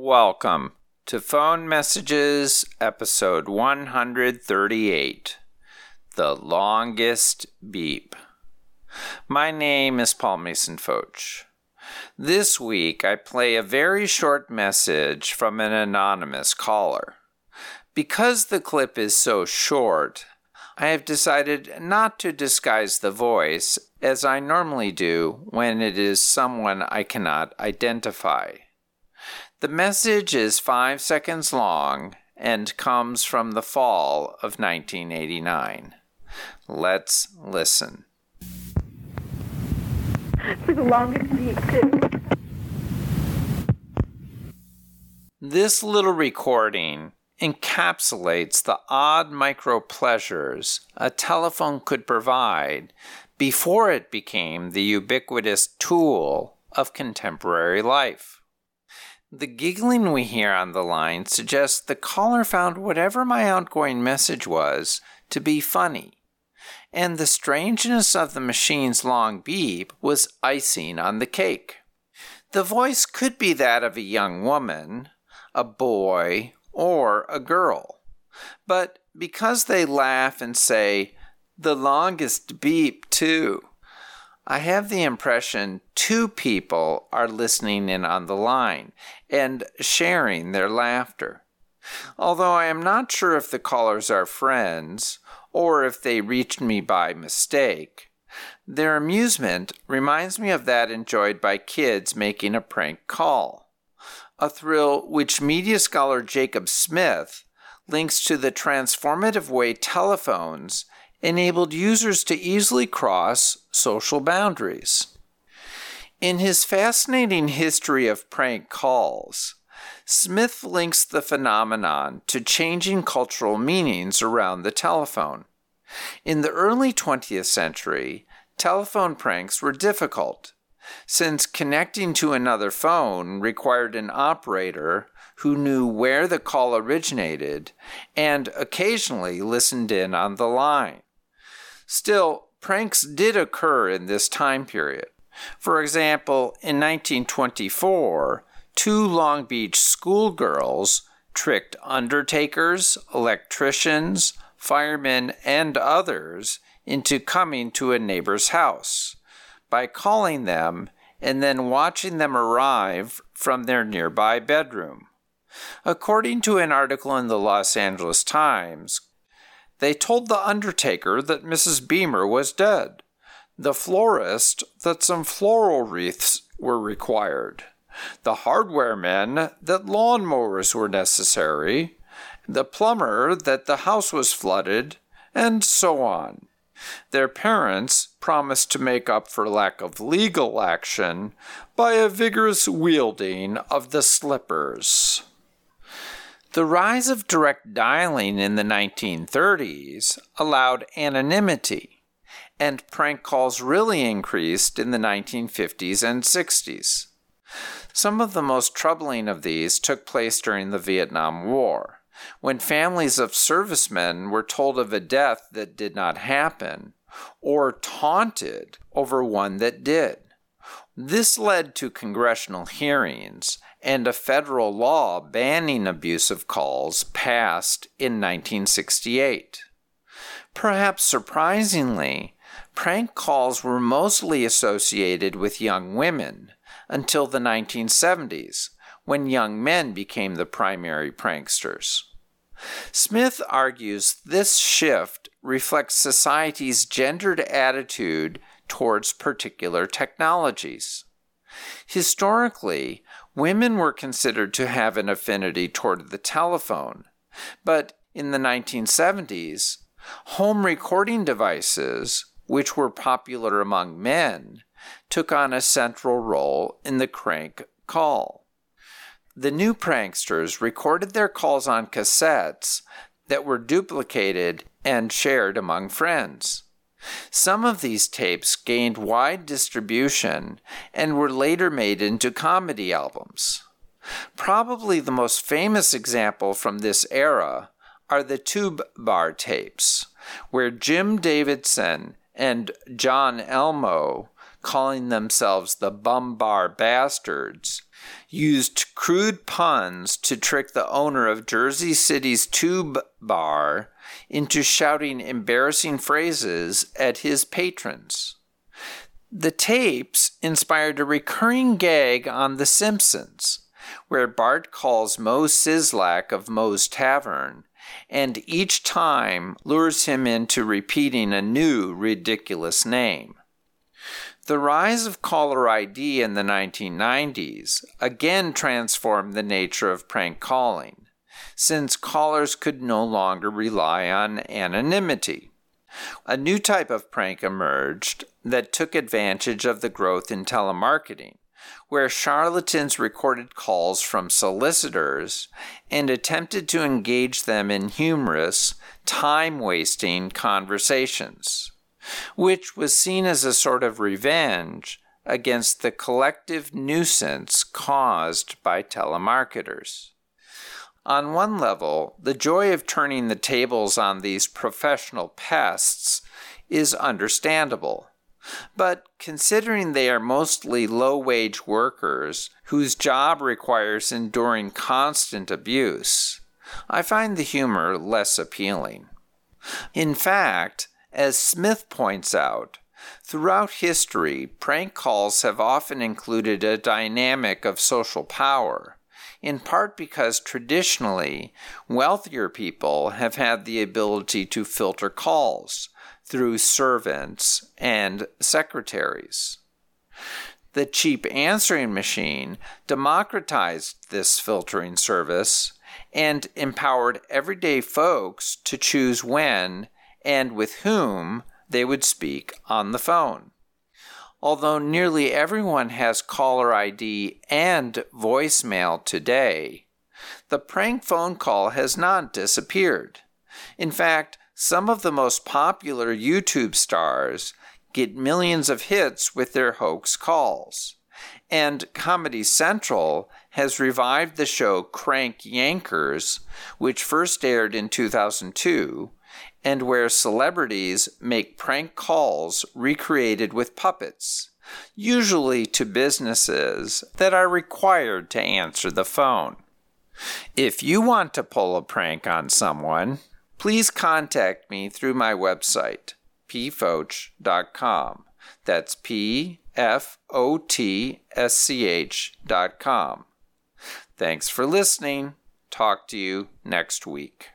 Welcome to Phone Messages, episode 138 The Longest Beep. My name is Paul Mason Fotsch. This week I play a very short message from an anonymous caller. Because the clip is so short, I have decided not to disguise the voice as I normally do when it is someone I cannot identify. The message is five seconds long and comes from the fall of 1989. Let's listen. For the longest too. This little recording encapsulates the odd micro pleasures a telephone could provide before it became the ubiquitous tool of contemporary life. The giggling we hear on the line suggests the caller found whatever my outgoing message was to be funny, and the strangeness of the machine's long beep was icing on the cake. The voice could be that of a young woman, a boy, or a girl, but because they laugh and say, the longest beep, too, I have the impression two people are listening in on the line and sharing their laughter. Although I am not sure if the callers are friends or if they reached me by mistake, their amusement reminds me of that enjoyed by kids making a prank call, a thrill which media scholar Jacob Smith links to the transformative way telephones enabled users to easily cross social boundaries. In his fascinating history of prank calls, Smith links the phenomenon to changing cultural meanings around the telephone. In the early 20th century, telephone pranks were difficult, since connecting to another phone required an operator who knew where the call originated and occasionally listened in on the line. Still, pranks did occur in this time period. For example, in 1924, two Long Beach schoolgirls tricked undertakers, electricians, firemen, and others into coming to a neighbor's house by calling them and then watching them arrive from their nearby bedroom. According to an article in the Los Angeles Times, they told the undertaker that Mrs. Beamer was dead, the florist that some floral wreaths were required, the hardware men that lawn mowers were necessary, the plumber that the house was flooded, and so on. Their parents promised to make up for lack of legal action by a vigorous wielding of the slippers. The rise of direct dialing in the 1930s allowed anonymity, and prank calls really increased in the 1950s and 60s. Some of the most troubling of these took place during the Vietnam War, when families of servicemen were told of a death that did not happen, or taunted over one that did. This led to congressional hearings and a federal law banning abusive calls passed in 1968. Perhaps surprisingly, prank calls were mostly associated with young women until the 1970s, when young men became the primary pranksters. Smith argues this shift reflects society's gendered attitude towards particular technologies. Historically, women were considered to have an affinity toward the telephone, but in the 1970s, home recording devices, which were popular among men, took on a central role in the crank call. The new pranksters recorded their calls on cassettes that were duplicated and shared among friends. Some of these tapes gained wide distribution and were later made into comedy albums. Probably the most famous example from this era are the Tube Bar tapes, where Jim Davidson and John Elmo, calling themselves the Bum Bar Bastards, used crude puns to trick the owner of Jersey City's Tube Bar into shouting embarrassing phrases at his patrons. The tapes inspired a recurring gag on The Simpsons, where Bart calls Moe Szyslak of Moe's Tavern, and each time lures him into repeating a new ridiculous name. The rise of caller ID in the 1990s again transformed the nature of prank calling, since callers could no longer rely on anonymity. A new type of prank emerged that took advantage of the growth in telemarketing, where charlatans recorded calls from solicitors and attempted to engage them in humorous, time wasting conversations, which was seen as a sort of revenge against the collective nuisance caused by telemarketers. On one level, the joy of turning the tables on these professional pests is understandable. But considering they are mostly low wage workers whose job requires enduring constant abuse, I find the humor less appealing. In fact, as Smith points out, throughout history, prank calls have often included a dynamic of social power in part because traditionally, wealthier people have had the ability to filter calls through servants and secretaries. The cheap answering machine democratized this filtering service and empowered everyday folks to choose when and with whom they would speak on the phone. Although nearly everyone has caller ID and voicemail today, the prank phone call has not disappeared. In fact, some of the most popular YouTube stars get millions of hits with their hoax calls. And Comedy Central has revived the show Crank Yankers, which first aired in 2002 and where celebrities make prank calls recreated with puppets, usually to businesses that are required to answer the phone. If you want to pull a prank on someone, please contact me through my website, pfotsch.com. That's P F O T S C H.com. Thanks for listening. Talk to you next week.